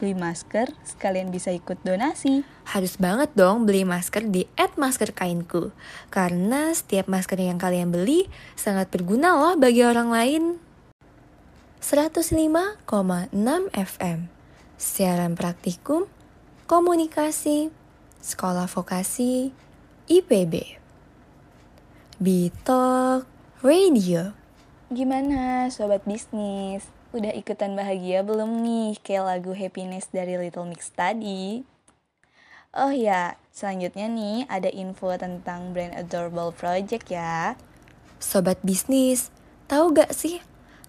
Beli masker, sekalian bisa ikut donasi. Harus banget dong beli masker di @maskerkainku. Karena setiap masker yang kalian beli sangat berguna loh bagi orang lain. 105,6 FM. Siaran praktikum, komunikasi, sekolah vokasi, IPB. Bitok Radio. Gimana sobat bisnis? Udah ikutan bahagia belum nih kayak lagu Happiness dari Little Mix tadi? Oh ya, selanjutnya nih ada info tentang brand Adorable Project ya. Sobat bisnis, tahu gak sih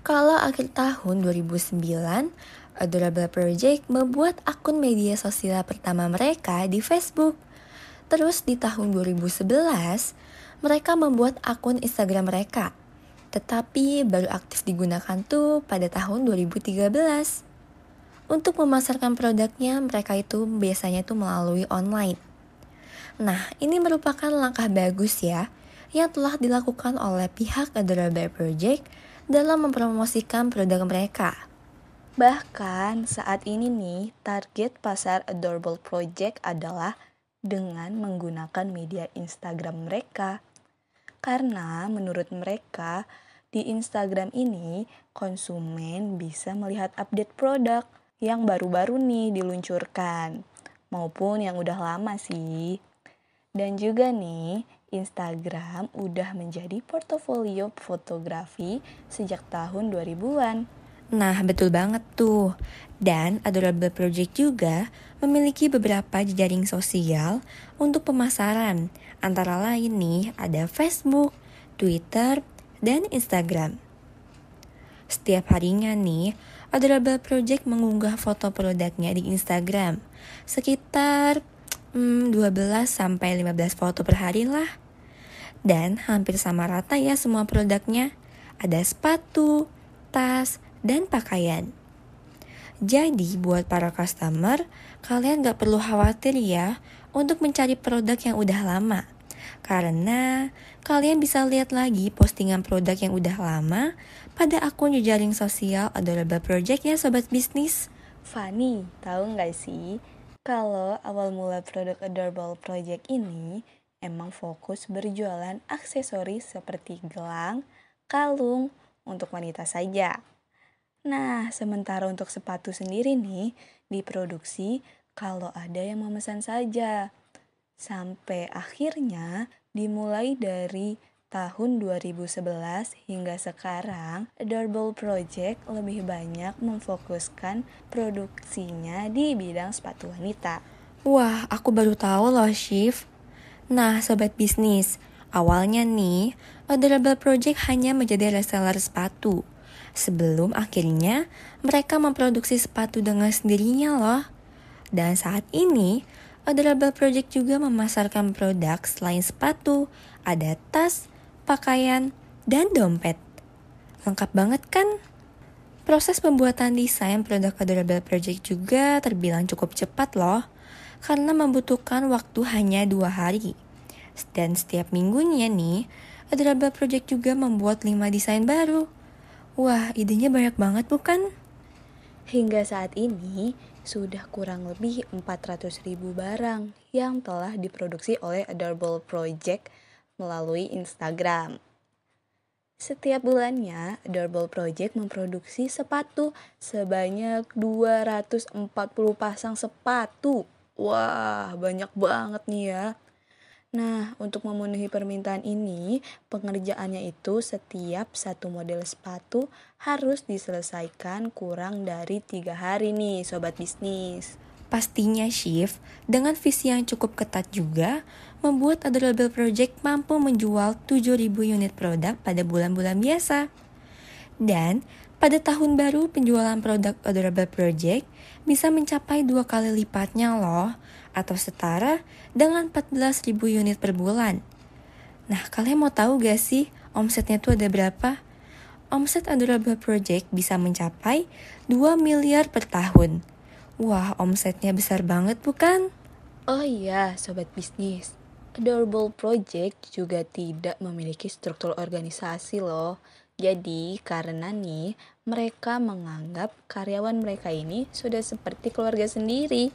kalau akhir tahun 2009 Adorable Project membuat akun media sosial pertama mereka di Facebook. Terus di tahun 2011, mereka membuat akun Instagram mereka. Tetapi baru aktif digunakan tuh pada tahun 2013. Untuk memasarkan produknya, mereka itu biasanya tuh melalui online. Nah, ini merupakan langkah bagus ya yang telah dilakukan oleh pihak Adorable Project dalam mempromosikan produk mereka. Bahkan saat ini nih, target pasar Adorable Project adalah dengan menggunakan media Instagram mereka. Karena menurut mereka, di Instagram ini konsumen bisa melihat update produk yang baru-baru nih diluncurkan maupun yang udah lama sih. Dan juga nih, Instagram udah menjadi portofolio fotografi sejak tahun 2000-an. Nah, betul banget tuh. Dan Adorable Project juga memiliki beberapa jejaring sosial untuk pemasaran. Antara lain nih, ada Facebook, Twitter, dan Instagram. Setiap harinya nih, Adorable Project mengunggah foto produknya di Instagram. Sekitar hmm, 12 sampai 15 foto per hari lah. Dan hampir sama rata ya semua produknya. Ada sepatu, tas, dan pakaian. Jadi buat para customer, kalian gak perlu khawatir ya untuk mencari produk yang udah lama. Karena kalian bisa lihat lagi postingan produk yang udah lama pada akun jejaring sosial Adorable Project ya sobat bisnis. Fanny, tahu nggak sih kalau awal mula produk Adorable Project ini emang fokus berjualan aksesoris seperti gelang, kalung untuk wanita saja. Nah, sementara untuk sepatu sendiri nih, diproduksi kalau ada yang memesan saja. Sampai akhirnya dimulai dari tahun 2011 hingga sekarang, Adorable Project lebih banyak memfokuskan produksinya di bidang sepatu wanita. Wah, aku baru tahu loh, Shift. Nah, sobat bisnis, awalnya nih, Adorable Project hanya menjadi reseller sepatu. Sebelum akhirnya mereka memproduksi sepatu dengan sendirinya loh. Dan saat ini, Adorable Project juga memasarkan produk selain sepatu, ada tas, pakaian, dan dompet. Lengkap banget kan? Proses pembuatan desain produk Adorable Project juga terbilang cukup cepat loh, karena membutuhkan waktu hanya dua hari. Dan setiap minggunya nih, Adorable Project juga membuat 5 desain baru. Wah, idenya banyak banget bukan? Hingga saat ini, sudah kurang lebih 400 ribu barang yang telah diproduksi oleh Adorable Project melalui Instagram. Setiap bulannya, Adorable Project memproduksi sepatu sebanyak 240 pasang sepatu. Wah, banyak banget nih ya. Nah, untuk memenuhi permintaan ini, pengerjaannya itu setiap satu model sepatu harus diselesaikan kurang dari tiga hari nih, sobat bisnis. Pastinya Shift, dengan visi yang cukup ketat juga, membuat Adorable Project mampu menjual 7.000 unit produk pada bulan-bulan biasa. Dan pada tahun baru penjualan produk Adorable Project bisa mencapai dua kali lipatnya loh, atau setara dengan 14.000 unit per bulan. Nah, kalian mau tahu gak sih omsetnya tuh ada berapa? Omset Adorable Project bisa mencapai 2 miliar per tahun. Wah, omsetnya besar banget bukan? Oh iya, sobat bisnis. Adorable Project juga tidak memiliki struktur organisasi loh. Jadi karena nih mereka menganggap karyawan mereka ini sudah seperti keluarga sendiri.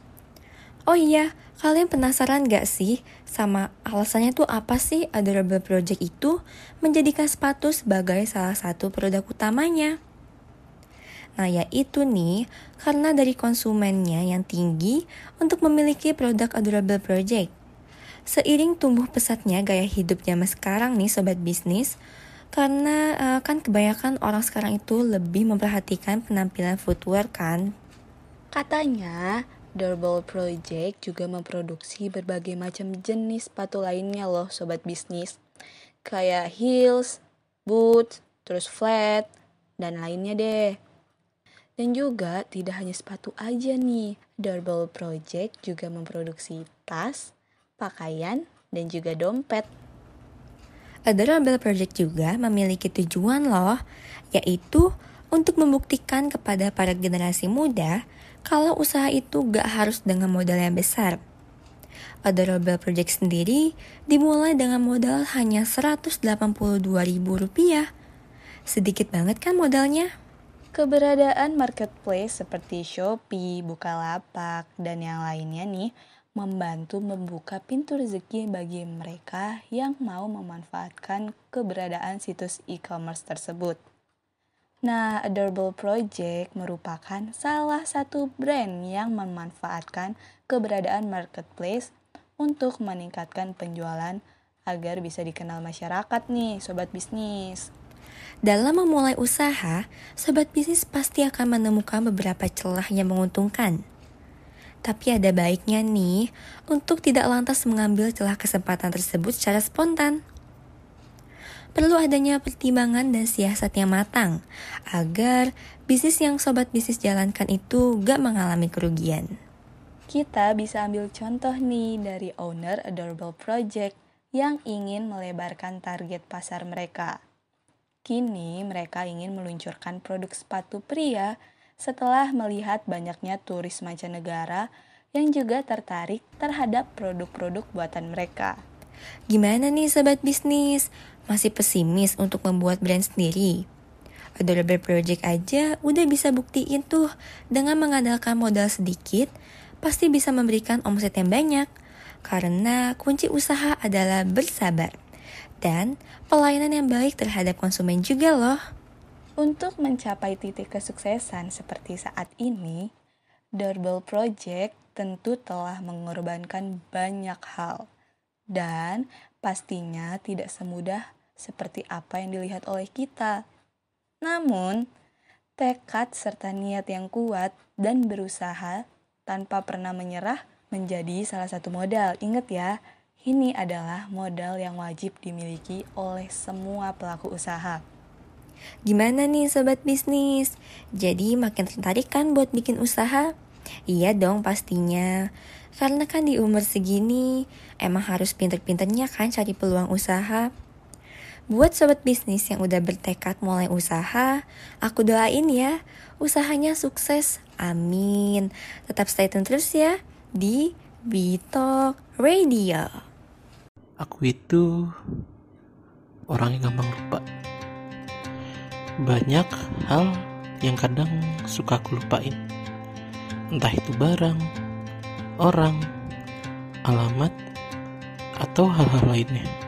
Oh iya, kalian penasaran gak sih sama alasannya tuh apa sih Adorable Project itu menjadikan sepatu sebagai salah satu produk utamanya? Nah yaitu nih, karena dari konsumennya yang tinggi untuk memiliki produk Adorable Project. Seiring tumbuh pesatnya gaya hidup zaman sekarang nih sobat bisnis, karena eh, kan kebanyakan orang sekarang itu lebih memperhatikan penampilan footwear kan. Katanya, Durable Project juga memproduksi berbagai macam jenis sepatu lainnya loh sobat bisnis. Kayak heels, boots, terus flat, dan lainnya deh. Dan juga tidak hanya sepatu aja nih, Durable Project juga memproduksi tas, pakaian, dan juga dompet. Adorable Project juga memiliki tujuan loh, yaitu untuk membuktikan kepada para generasi muda kalau usaha itu gak harus dengan modal yang besar. Adorable Project sendiri dimulai dengan modal hanya Rp182.000. Sedikit banget kan modalnya? Keberadaan marketplace seperti Shopee, Bukalapak, dan yang lainnya nih membantu membuka pintu rezeki bagi mereka yang mau memanfaatkan keberadaan situs e-commerce tersebut. Nah, Adorable Project merupakan salah satu brand yang memanfaatkan keberadaan marketplace untuk meningkatkan penjualan agar bisa dikenal masyarakat nih, sobat bisnis. Dalam memulai usaha, sobat bisnis pasti akan menemukan beberapa celah yang menguntungkan. Tapi ada baiknya nih untuk tidak lantas mengambil celah kesempatan tersebut secara spontan. Perlu adanya pertimbangan dan siasat yang matang agar bisnis yang sobat bisnis jalankan itu gak mengalami kerugian. Kita bisa ambil contoh nih dari owner Adorable Project yang ingin melebarkan target pasar mereka. Kini mereka ingin meluncurkan produk sepatu pria setelah melihat banyaknya turis mancanegara yang juga tertarik terhadap produk-produk buatan mereka. Gimana nih sobat bisnis? Masih pesimis untuk membuat brand sendiri? Adorable Project aja udah bisa buktiin tuh dengan mengandalkan modal sedikit pasti bisa memberikan omset yang banyak karena kunci usaha adalah bersabar dan pelayanan yang baik terhadap konsumen juga loh. Untuk mencapai titik kesuksesan seperti saat ini, Doorbell Project tentu telah mengorbankan banyak hal. Dan pastinya tidak semudah seperti apa yang dilihat oleh kita. Namun, tekad serta niat yang kuat dan berusaha tanpa pernah menyerah menjadi salah satu modal. Ingat ya, ini adalah modal yang wajib dimiliki oleh semua pelaku usaha. Gimana nih sobat bisnis? Jadi makin tertarik kan buat bikin usaha? Iya dong pastinya. Karena kan di umur segini emang harus pinter-pinternya kan cari peluang usaha. Buat sobat bisnis yang udah bertekad mulai usaha, aku doain ya, usahanya sukses. Amin. Tetap stay tune terus ya di Bitok Radio. Aku itu orang yang gampang lupa. Banyak hal yang kadang suka aku lupain. Entah itu barang, orang, alamat, atau hal-hal lainnya.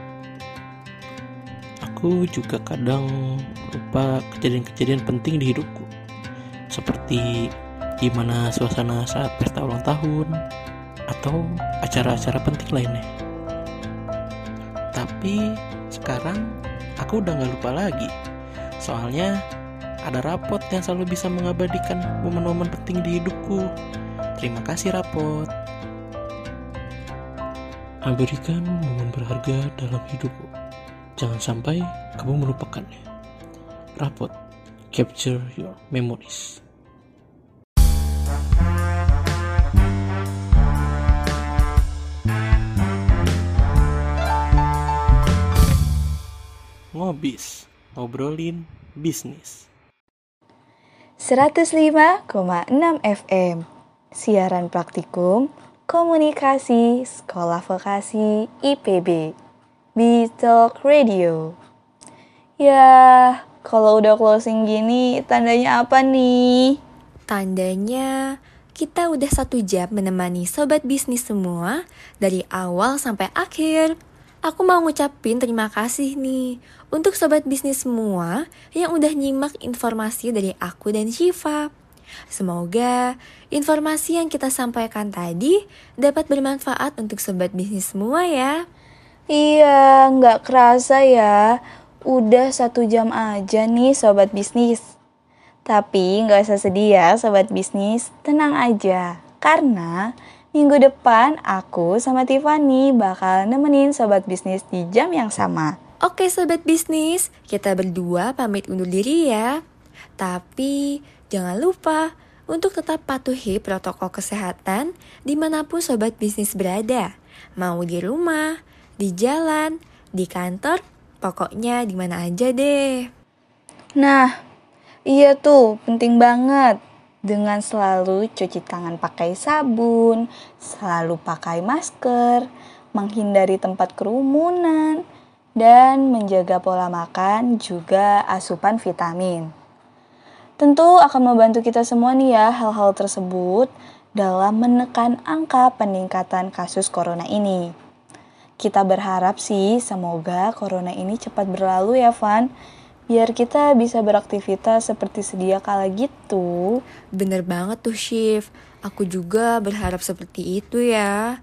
Aku juga kadang lupa kejadian-kejadian penting di hidupku. Seperti gimana suasana saat pesta ulang tahun atau acara-acara penting lainnya. Tapi sekarang aku udah gak lupa lagi. Soalnya ada rapot yang selalu bisa mengabadikan momen-momen penting di hidupku. Terima kasih rapot. Abadikan momen berharga dalam hidupku. Jangan sampai kamu melupakannya. Rapot, capture your memories. Ngobis, ngobrolin bisnis. 105,6 FM Siaran Praktikum Komunikasi Sekolah Vokasi IPB Bitalk Radio Ya, Kalau udah closing gini, tandanya apa nih? Tandanya kita udah satu jam menemani sobat bisnis semua dari awal sampai akhir. Aku mau ngucapin terima kasih nih untuk sobat bisnis semua yang udah nyimak informasi dari aku dan Shiva. Semoga informasi yang kita sampaikan tadi dapat bermanfaat untuk sobat bisnis semua ya. Iya, nggak kerasa ya. Udah satu jam aja nih sobat bisnis. Tapi nggak usah sedih ya sobat bisnis, tenang aja. Karena minggu depan aku sama Tiffany bakal nemenin sobat bisnis di jam yang sama. Oke sobat bisnis, kita berdua pamit undur diri ya. Tapi jangan lupa untuk tetap patuhi protokol kesehatan di mana pun sobat bisnis berada. Mau di rumah, di jalan, di kantor, pokoknya di mana aja deh. Nah, iya tuh, penting banget. Dengan selalu cuci tangan pakai sabun, selalu pakai masker, menghindari tempat kerumunan, dan menjaga pola makan juga asupan vitamin. Tentu akan membantu kita semua nih ya hal-hal tersebut dalam menekan angka peningkatan kasus corona ini. Kita berharap sih semoga corona ini cepat berlalu ya Van biar kita bisa beraktivitas seperti sedia kala gitu. Bener banget tuh Shift, aku juga berharap seperti itu ya.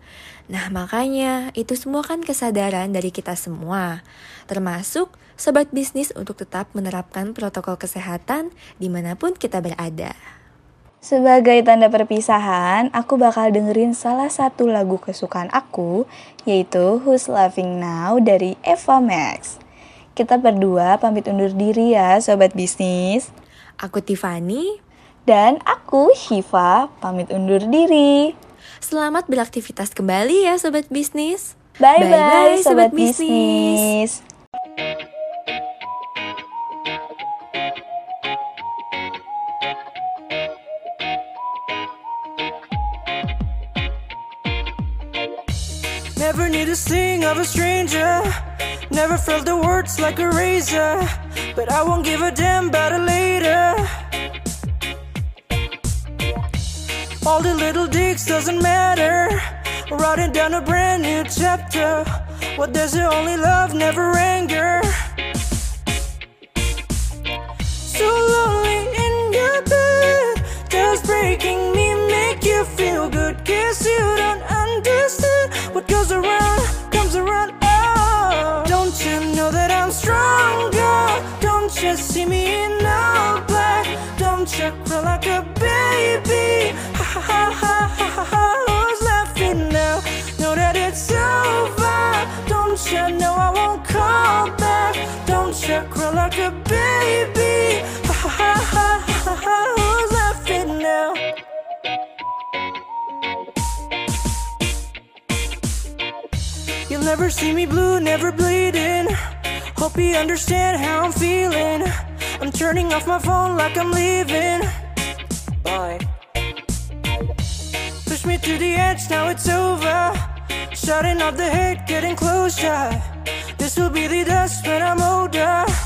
Nah makanya itu semua kan kesadaran dari kita semua, termasuk sobat bisnis untuk tetap menerapkan protokol kesehatan di mana pun kita berada. Sebagai tanda perpisahan, aku bakal dengerin salah satu lagu kesukaan aku, yaitu Who's Laughing Now dari Eva Max. Kita berdua pamit undur diri ya sobat bisnis. Aku Tiffany. Dan aku Shiva pamit undur diri. Selamat beraktivitas kembali ya sobat bisnis. Bye-bye sobat, bisnis. Never need to sing of a stranger. Never felt the words like a razor. But I won't give a damn about it later. All the little dicks doesn't matter. Writing down a brand new chapter. What does it only love, never anger. So lonely in your bed. Just breaking me, you feel good. Guess you don't understand what goes around, comes around. Oh, don't you know that I'm stronger? Don't you see me in all black? Don't you cry like a baby? Ha ha ha ha ha ha. Who's laughing now? Know that it's over. Don't you know I won't call back? Don't you cry like a baby? Ha ha ha ha ha ha. Never see me blue, never bleeding. Hope you understand how I'm feeling. I'm turning off my phone like I'm leaving. Bye. Push me to the edge, now it's over. Shutting off the hate, getting closer. This will be the dust when I'm older.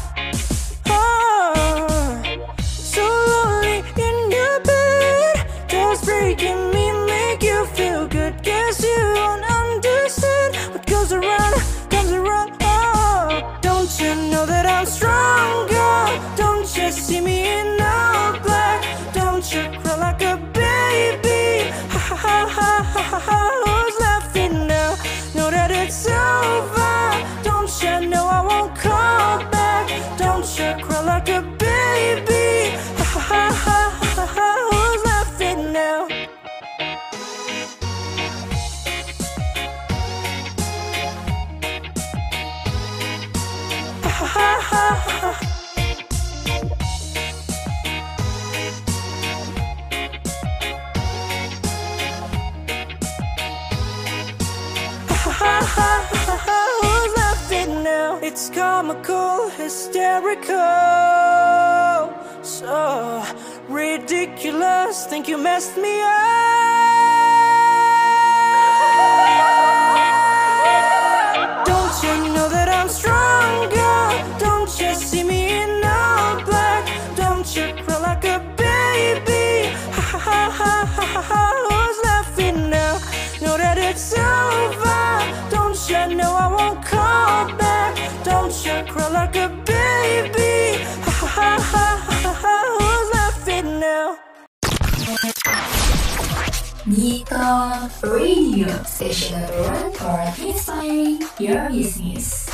comical, hysterical, so ridiculous. Think you messed me up? Don't you know that I'm stronger? Don't you see me in all black? Don't you cry like a baby? Ha ha Who's laughing now? Know that it's over. Don't you know I won't call back? Cry like a baby. Ha ha ha ha ha. Who's laughing now? Nikon Radio, station number one for inspiring your business.